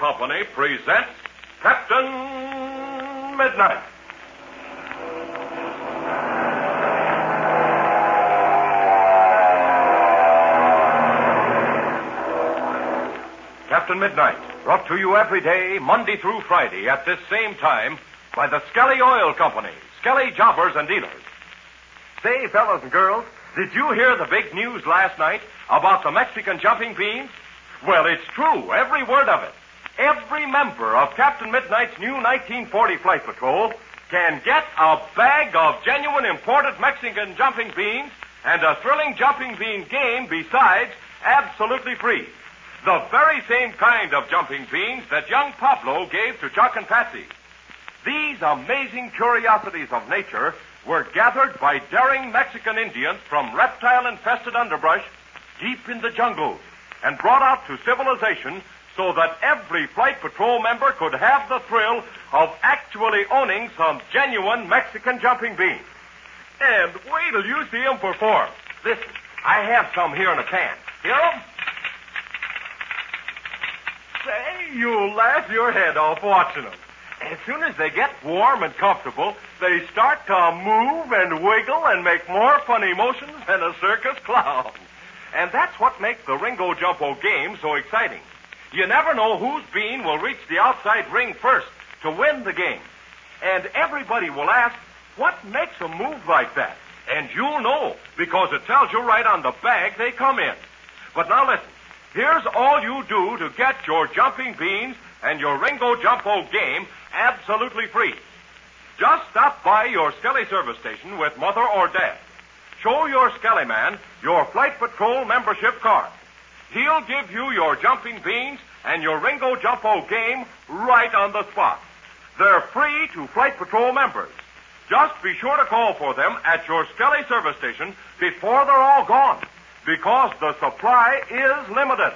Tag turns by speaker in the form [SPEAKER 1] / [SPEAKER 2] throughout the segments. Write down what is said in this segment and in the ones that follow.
[SPEAKER 1] Company presents Captain Midnight. Captain Midnight, brought to you every day, Monday through Friday, at this same time, by the Skelly Oil Company, Skelly Jobbers and Dealers. Say, fellas and girls, did you hear the big news last night about the Mexican jumping beans? Well, it's true, every word of it. Every member of Captain Midnight's new 1940 Flight Patrol can get a bag of genuine imported Mexican jumping beans and a thrilling jumping bean game besides, absolutely free. The very same kind of jumping beans that young Pablo gave to Chuck and Patsy. These amazing curiosities of nature were gathered by daring Mexican Indians from reptile infested underbrush deep in the jungles and brought out to civilization so that every flight patrol member could have the thrill of actually owning some genuine Mexican jumping beans. And wait till you see them perform. Listen, I have some here in a can. Hear 'em? Say, you'll laugh your head off watching them. As soon as they get warm and comfortable, they start to move and wiggle and make more funny motions than a circus clown. And that's what makes the Ringo Jumpo game so exciting. You never know whose bean will reach the outside ring first to win the game. And everybody will ask, what makes a move like that? And you'll know, because it tells you right on the bag they come in. But now listen. Here's all you do to get your jumping beans and your Ringo Jumpo game absolutely free. Just stop by your Skelly service station with Mother or Dad. Show your Skelly man your Flight Patrol membership card. He'll give you your jumping beans and your Ringo Jumpo game right on the spot. They're free to Flight Patrol members. Just be sure to call for them at your Skelly service station before they're all gone, because the supply is limited.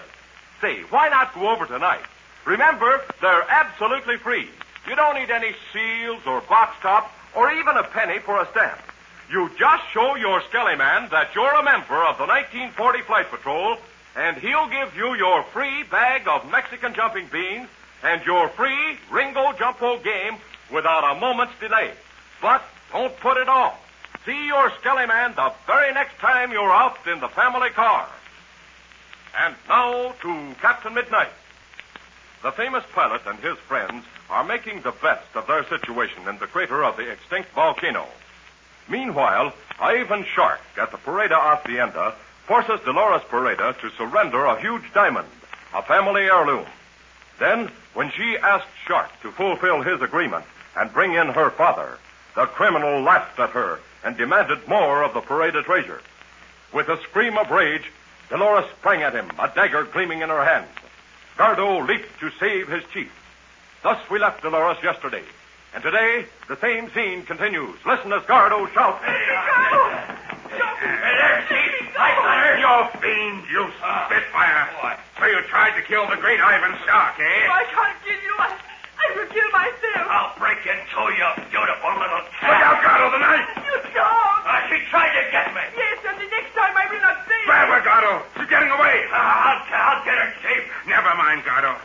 [SPEAKER 1] Say, why not go over tonight? Remember, they're absolutely free. You don't need any seals or box tops or even a penny for a stamp. You just show your Skelly man that you're a member of the 1940 Flight Patrol, and he'll give you your free bag of Mexican jumping beans and your free Ringo Jumpo game without a moment's delay. But don't put it off. See your Skelly man the very next time you're out in the family car. And now to Captain Midnight. The famous pilot and his friends are making the best of their situation in the crater of the extinct volcano. Meanwhile, Ivan Shark at the Parada Hacienda forces Dolores Parada to surrender a huge diamond, a family heirloom. Then, when she asked Shark to fulfill his agreement and bring in her father, the criminal laughed at her and demanded more of the Parada treasure. With a scream of rage, Dolores sprang at him, a dagger gleaming in her hand. Gardo leaped to save his chief. Thus we left Dolores yesterday. And today, the same scene continues. Listen as Gardo shouts.
[SPEAKER 2] Ladder. You fiend, you spitfire.
[SPEAKER 3] what?
[SPEAKER 2] So you tried to kill the great Ivan Shark, eh?
[SPEAKER 4] Oh, I can't kill you. I, I will kill myself.
[SPEAKER 3] I'll break into you, beautiful little
[SPEAKER 2] Look
[SPEAKER 3] cat.
[SPEAKER 2] out, Gardo, the knife.
[SPEAKER 4] You dog.
[SPEAKER 3] Uh, she tried to get me.
[SPEAKER 4] Yes, and the next time I will not say.
[SPEAKER 2] Grab her, Gardo. She's getting away.
[SPEAKER 3] Uh, I'll, I'll get her, Chief.
[SPEAKER 2] Never mind, Gardo.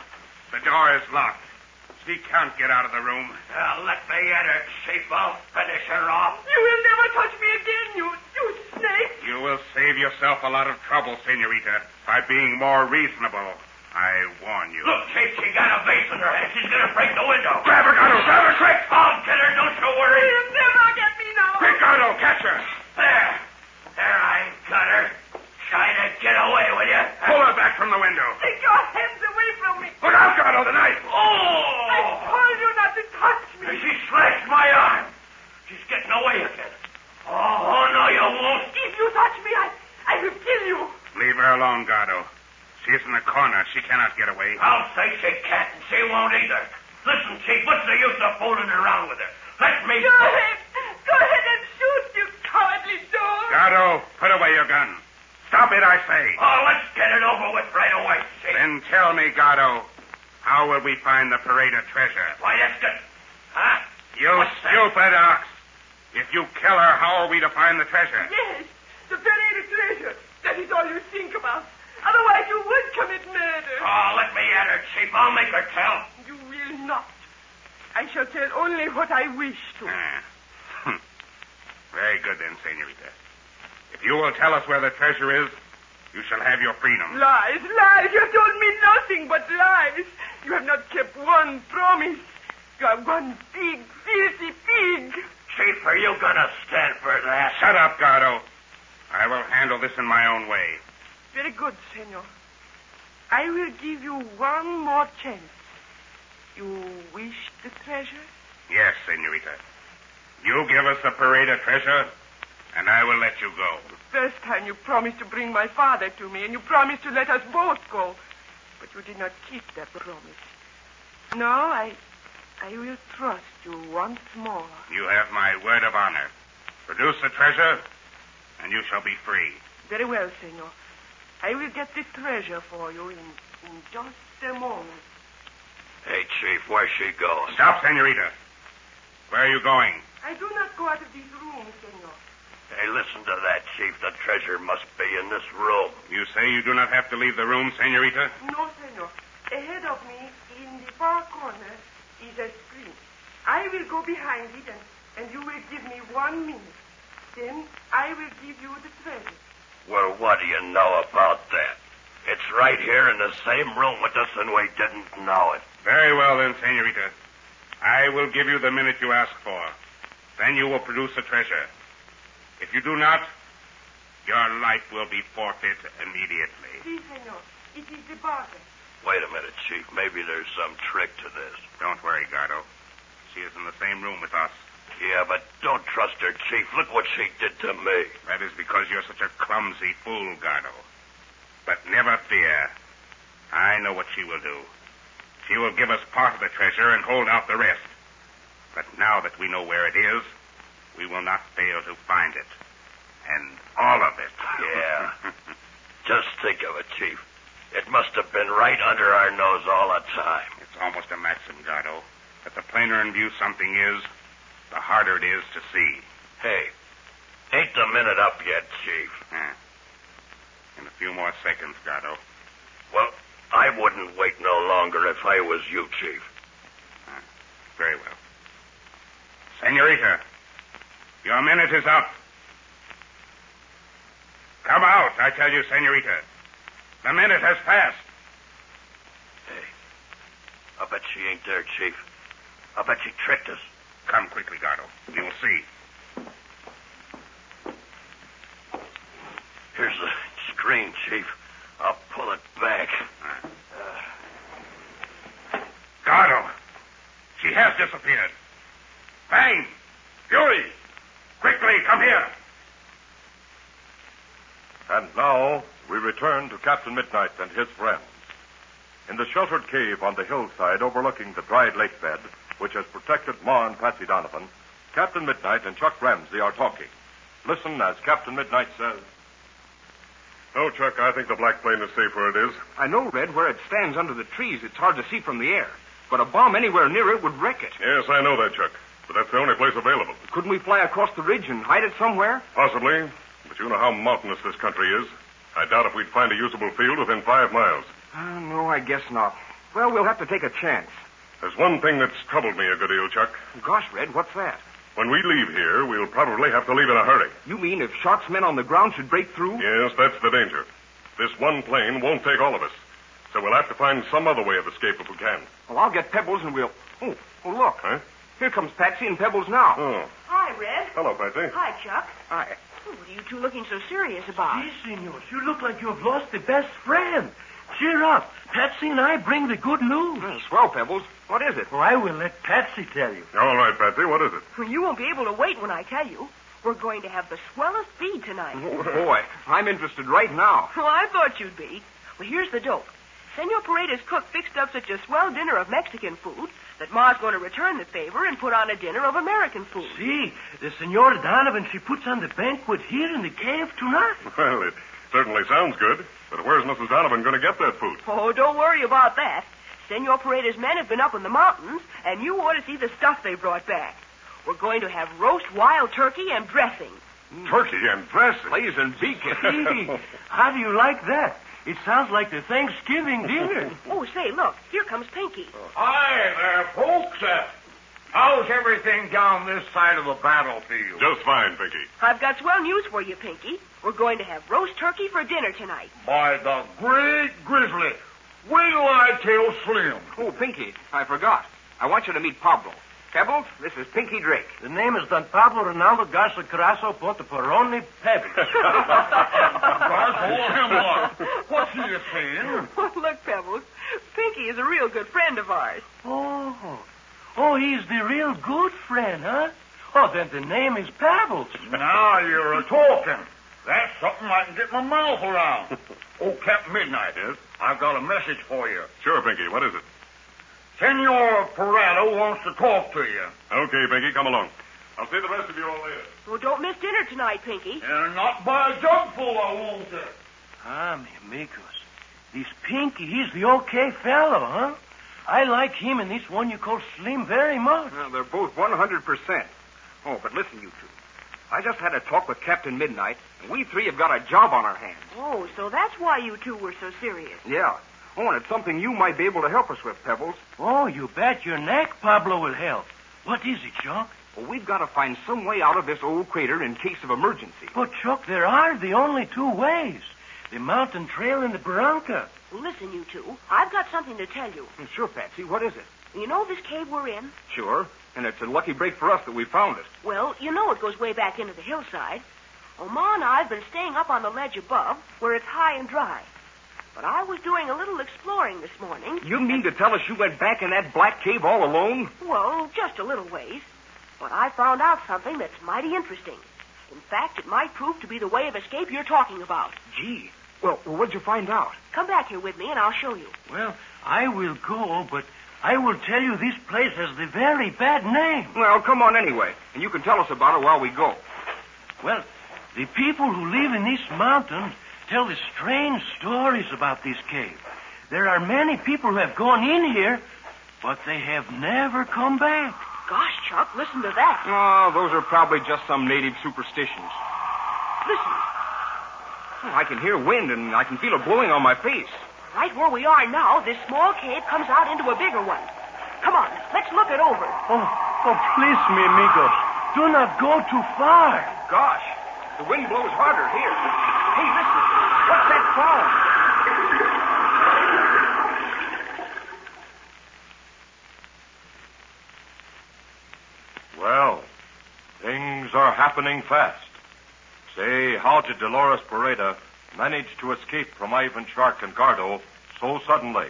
[SPEAKER 2] The door is locked. She can't get out of the room.
[SPEAKER 3] Uh, let me in her, Chief. I'll finish her off.
[SPEAKER 4] You will never touch me again, you, you snake.
[SPEAKER 2] You will save yourself a lot of trouble, Senorita, by being more reasonable. I warn you.
[SPEAKER 3] Look, Chief, she got a vase in her hand. She's going to break the window.
[SPEAKER 2] Grab her, Gardo. Grab her quick.
[SPEAKER 3] I'll get her. Don't you worry.
[SPEAKER 4] You'll never get me now.
[SPEAKER 2] Quick, Gardo. Catch her.
[SPEAKER 3] There. There, I got her. Trying to get away will you.
[SPEAKER 2] Pull her back from the window.
[SPEAKER 4] Take your hands away from me.
[SPEAKER 2] Look out, Gardo, the knife.
[SPEAKER 4] I
[SPEAKER 3] Oh!
[SPEAKER 4] told you not to touch me.
[SPEAKER 3] She slashed my arm. She's getting away again. Oh, oh no, you won't.
[SPEAKER 4] If you touch me, I, I will kill you.
[SPEAKER 2] Leave her alone, Gardo. She's in the corner. She cannot get away.
[SPEAKER 3] I'll say she can't, and she won't either. Listen, Chief, what's the use of fooling around with her? Let me.
[SPEAKER 4] Go ahead. Go ahead and shoot, you cowardly dog.
[SPEAKER 2] Gardo, put away your gun. Stop it, I say.
[SPEAKER 3] Oh, let's get it over with right away, Chief.
[SPEAKER 2] Then tell me, Gardo, how will we find the Parada treasure?
[SPEAKER 3] Why, that's good. Huh?
[SPEAKER 2] You
[SPEAKER 3] What's that?
[SPEAKER 2] stupid ox. If you kill her, how are we to find the treasure?
[SPEAKER 4] Yes, the Parada treasure. That is all you think about. Otherwise, you would commit murder.
[SPEAKER 3] Oh, let me at her, Chief. I'll make her tell.
[SPEAKER 4] You will not. I shall tell only what I wish to.
[SPEAKER 2] Ah. Hmm. Very good then, senorita. If you will tell us where the treasure is, you shall have your freedom.
[SPEAKER 4] Lies, lies. You have told me nothing but lies. You have not kept one promise. You are one big, filthy pig.
[SPEAKER 3] Chief, are you gonna stand for that?
[SPEAKER 2] Shut up, Gardo. I will handle this in my own way.
[SPEAKER 4] Very good, senor. I will give you one more chance. You wish the treasure?
[SPEAKER 2] Yes, senorita. You give us the Parada treasure, and I will let you go.
[SPEAKER 4] The First time you promised to bring my father to me, and you promised to let us both go. But you did not keep that promise. No, I I will trust you once more.
[SPEAKER 2] You have my word of honor. Produce the treasure, and you shall be free.
[SPEAKER 4] Very well, senor. I will get the treasure for you in, in just a moment.
[SPEAKER 3] Hey, Chief, where's she going?
[SPEAKER 2] Stop, senorita. Where are you going?
[SPEAKER 4] I do not go out of these rooms, senor.
[SPEAKER 3] Hey, listen to that, Chief. The treasure must be in this room.
[SPEAKER 2] You say you do not have to leave the room, senorita?
[SPEAKER 4] No, senor. Ahead of me, in the far corner, is a screen. I will go behind it, and, and you will give me one minute. Then I will give you the treasure.
[SPEAKER 3] Well, what do you know about that? It's right here in the same room with us, and we didn't know it.
[SPEAKER 2] Very well, then, senorita. I will give you the minute you ask for. Then you will produce the treasure. If you do not, your life will be forfeit immediately.
[SPEAKER 4] See, senor. It is the bargain.
[SPEAKER 3] Wait a minute, Chief. Maybe there's some trick to this.
[SPEAKER 2] Don't worry, Gardo. She is in the same room with us.
[SPEAKER 3] Yeah, but don't trust her, Chief. Look what she did to me.
[SPEAKER 2] That is because you're such a clumsy fool, Gardo. But never fear. I know what she will do. She will give us part of the treasure and hold out the rest. But now that we know where it is, we will not fail to find it. And all of it.
[SPEAKER 3] Yeah. Just think of it, Chief. It must have been right under our nose all the time.
[SPEAKER 2] it's almost a maxim, Gardo, that the plainer in view something is, the harder it is to see.
[SPEAKER 3] Hey, ain't the minute up yet, Chief.
[SPEAKER 2] Yeah. In a few more seconds, Gardo.
[SPEAKER 3] Well, I wouldn't wait no longer if I was you, Chief.
[SPEAKER 2] Very well. Senorita, your minute is up. Come out, I tell you, Senorita. The minute has passed.
[SPEAKER 3] Hey, I bet she ain't there, Chief. I bet she tricked us.
[SPEAKER 2] Come quickly, Gardo. We will see.
[SPEAKER 3] Here's the screen, Chief. I'll pull it back.
[SPEAKER 2] Uh, Gardo, she has disappeared. Bang! Fury! Quickly, come here.
[SPEAKER 1] And now we return to Captain Midnight and his friends. In the sheltered cave on the hillside overlooking the dried lake bed, which has protected Ma and Patsy Donovan, Captain Midnight and Chuck Ramsey are talking. Listen as Captain Midnight says.
[SPEAKER 5] No, Chuck, I think the black plane is safe where it is.
[SPEAKER 6] I know, Red, where it stands under the trees, it's hard to see from the air. But a bomb anywhere near it would wreck it.
[SPEAKER 5] Yes, I know that, Chuck. But that's the only place available.
[SPEAKER 6] Couldn't we fly across the ridge and hide it somewhere?
[SPEAKER 5] Possibly. But you know how mountainous this country is. I doubt if we'd find a usable field within five miles.
[SPEAKER 6] Uh, no, I guess not. Well, we'll have to take a chance.
[SPEAKER 5] There's one thing that's troubled me a good deal, Chuck.
[SPEAKER 6] Gosh, Red, what's that?
[SPEAKER 5] When we leave here, we'll probably have to leave in a hurry.
[SPEAKER 6] You mean if Shark's men on the ground should break through?
[SPEAKER 5] Yes, that's the danger. This one plane won't take all of us. So we'll have to find some other way of escape if we can.
[SPEAKER 6] Well, I'll get Pebbles and we'll. Oh, oh look.
[SPEAKER 5] Huh?
[SPEAKER 6] Here comes Patsy and Pebbles now.
[SPEAKER 5] Oh.
[SPEAKER 7] Hi, Red.
[SPEAKER 5] Hello, Patsy.
[SPEAKER 7] Hi, Chuck.
[SPEAKER 6] Hi.
[SPEAKER 7] Oh, what are you two looking so serious about?
[SPEAKER 8] Gee, senors, you look like you have lost the best friend. Cheer up. Patsy and I bring the good news.
[SPEAKER 6] Uh, swell, Pebbles. What is it?
[SPEAKER 8] Well, I will let Patsy tell you.
[SPEAKER 5] All right, Patsy, what is it?
[SPEAKER 7] Well, you won't be able to wait when I tell you. We're going to have the swellest feed tonight.
[SPEAKER 6] Oh, boy, I'm interested right now.
[SPEAKER 7] Well, I thought you'd be. Well, here's the dope. Senor Paredes' cook fixed up such a swell dinner of Mexican food that Ma's going to return the favor and put on a dinner of American food.
[SPEAKER 8] See, the Senora Donovan, she puts on the banquet here in the cave tonight.
[SPEAKER 5] Well, it certainly sounds good. But where's Mrs. Donovan going to get that food?
[SPEAKER 7] Oh, don't worry about that. Senor Paredes' men have been up in the mountains, and you ought to see the stuff they brought back. We're going to have roast wild turkey and dressing.
[SPEAKER 5] Turkey and dressing.
[SPEAKER 6] Blazing beacon.
[SPEAKER 8] Gee, how do you like that? It sounds like the Thanksgiving dinner.
[SPEAKER 7] Oh, say, look, here comes Pinky.
[SPEAKER 9] Hi there, folks. Uh, how's everything down this side of the battlefield?
[SPEAKER 5] Just fine, Pinky.
[SPEAKER 7] I've got swell news for you, Pinky. We're going to have roast turkey for dinner tonight.
[SPEAKER 9] By the great grizzly. Wait till I tell Slim.
[SPEAKER 6] Oh, Pinky, I forgot. I want you to meet Pablo. Pebbles, this is Pinky Drake.
[SPEAKER 8] The name is Don Pablo Ronaldo Garza Carasso Ponteperoni Pebbles.
[SPEAKER 9] Guys, hold him up. What's he saying?
[SPEAKER 7] Look, Pebbles. Pinky is a real good friend of ours.
[SPEAKER 8] oh. Oh, he's the real good friend, huh? Oh, then the name is Pebbles.
[SPEAKER 9] Now you're a talking. That's something I can get my mouth around. Oh, Captain Midnight.
[SPEAKER 5] Yes?
[SPEAKER 9] I've got a message for you.
[SPEAKER 5] Sure, Pinky. What is it?
[SPEAKER 9] Senor Parado wants to talk to you.
[SPEAKER 5] Okay, Pinky, come along. I'll see the rest of you all later.
[SPEAKER 7] Well, don't miss dinner tonight, Pinky.
[SPEAKER 9] And not by a jugful, I won't. uh.
[SPEAKER 8] Ah, mi amigos. This Pinky, he's the okay fellow, huh? I like him and this one you call Slim very much.
[SPEAKER 6] Well, they're both 100%. Oh, but listen, you two. I just had a talk with Captain Midnight, and we three have got a job on our hands.
[SPEAKER 7] Oh, so that's why you two were so serious.
[SPEAKER 6] Yeah. Oh, and it's something you might be able to help us with, Pebbles.
[SPEAKER 8] Oh, you bet your neck Pablo will help. What is it, Chuck?
[SPEAKER 6] Well, we've got to find some way out of this old crater in case of emergency.
[SPEAKER 8] But, Chuck, there are the only two ways. The mountain trail and the barranca.
[SPEAKER 7] Listen, you two. I've got something to tell you.
[SPEAKER 6] Sure, Patsy. What is it?
[SPEAKER 7] You know this cave we're in?
[SPEAKER 6] Sure. And it's a lucky break for us that we found it.
[SPEAKER 7] Well, you know it goes way back into the hillside. Well, Ma and I have been staying up on the ledge above, where it's high and dry. But I was doing a little exploring this morning.
[SPEAKER 6] You mean to tell us you went back in that black cave all alone?
[SPEAKER 7] Well, just a little ways. But I found out something that's mighty interesting. In fact, it might prove to be the way of escape you're talking about.
[SPEAKER 6] Gee. Well, what'd you find out?
[SPEAKER 7] Come back here with me and I'll show you.
[SPEAKER 8] Well, I will go, but I will tell you this place has the very bad name.
[SPEAKER 6] Well, come on anyway, and you can tell us about it while we go.
[SPEAKER 8] Well, the people who live in these mountains tell the strange stories about this cave. There are many people who have gone in here, but they have never come back.
[SPEAKER 7] Gosh, Chuck, listen to that.
[SPEAKER 6] Oh, those are probably just some native superstitions.
[SPEAKER 7] Listen,
[SPEAKER 6] Oh, I can hear wind, and I can feel it blowing on my face.
[SPEAKER 7] Right where we are now, this small cave comes out into a bigger one. Come on, let's look it over.
[SPEAKER 8] Oh, oh, please, mi amigos, do not go too far.
[SPEAKER 6] Gosh, the wind blows harder here. Hey, listen. What's that sound?
[SPEAKER 1] Well, things are happening fast. Say, how did Dolores Parada manage to escape from Ivan Shark and Gardo so suddenly?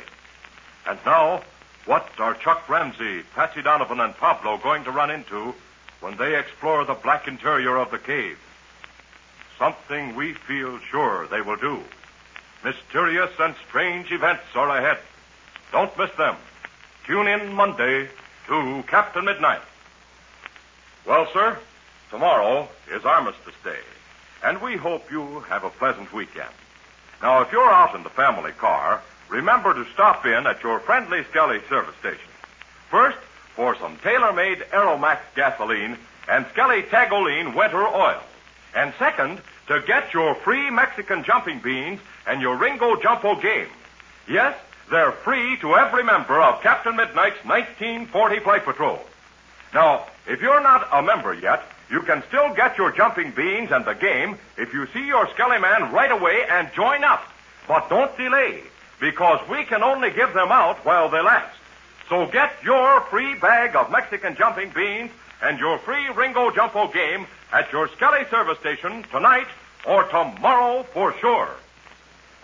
[SPEAKER 1] And now, what are Chuck Ramsey, Patsy Donovan, and Pablo going to run into when they explore the black interior of the cave? Something we feel sure they will do. Mysterious and strange events are ahead. Don't miss them. Tune in Monday to Captain Midnight. Well, sir, tomorrow is Armistice Day, and we hope you have a pleasant weekend. Now, if you're out in the family car, remember to stop in at your friendly Skelly service station. First, for some tailor-made Aromax gasoline and Skelly Tagolene winter oil. And second, to get your free Mexican jumping beans and your Ringo Jumpo game. Yes, they're free to every member of Captain Midnight's 1940 Flight Patrol. Now, if you're not a member yet, you can still get your jumping beans and the game if you see your Skelly Man right away and join up. But don't delay, because we can only give them out while they last. So get your free bag of Mexican jumping beans and your free Ringo Jumpo game at your Skelly service station tonight or tomorrow for sure.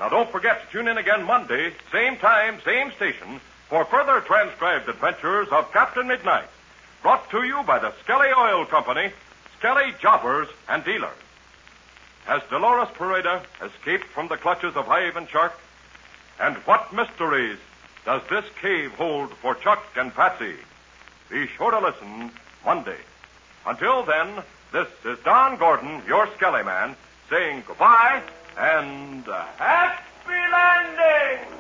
[SPEAKER 1] Now don't forget to tune in again Monday, same time, same station, for further transcribed adventures of Captain Midnight. Brought to you by the Skelly Oil Company, Skelly Jobbers and Dealers. Has Dolores Parada escaped from the clutches of Ivan Shark? And what mysteries does this cave hold for Chuck and Patsy? Be sure to listen Monday. Until then, this is Don Gordon, your Skelly Man, saying goodbye and happy landing!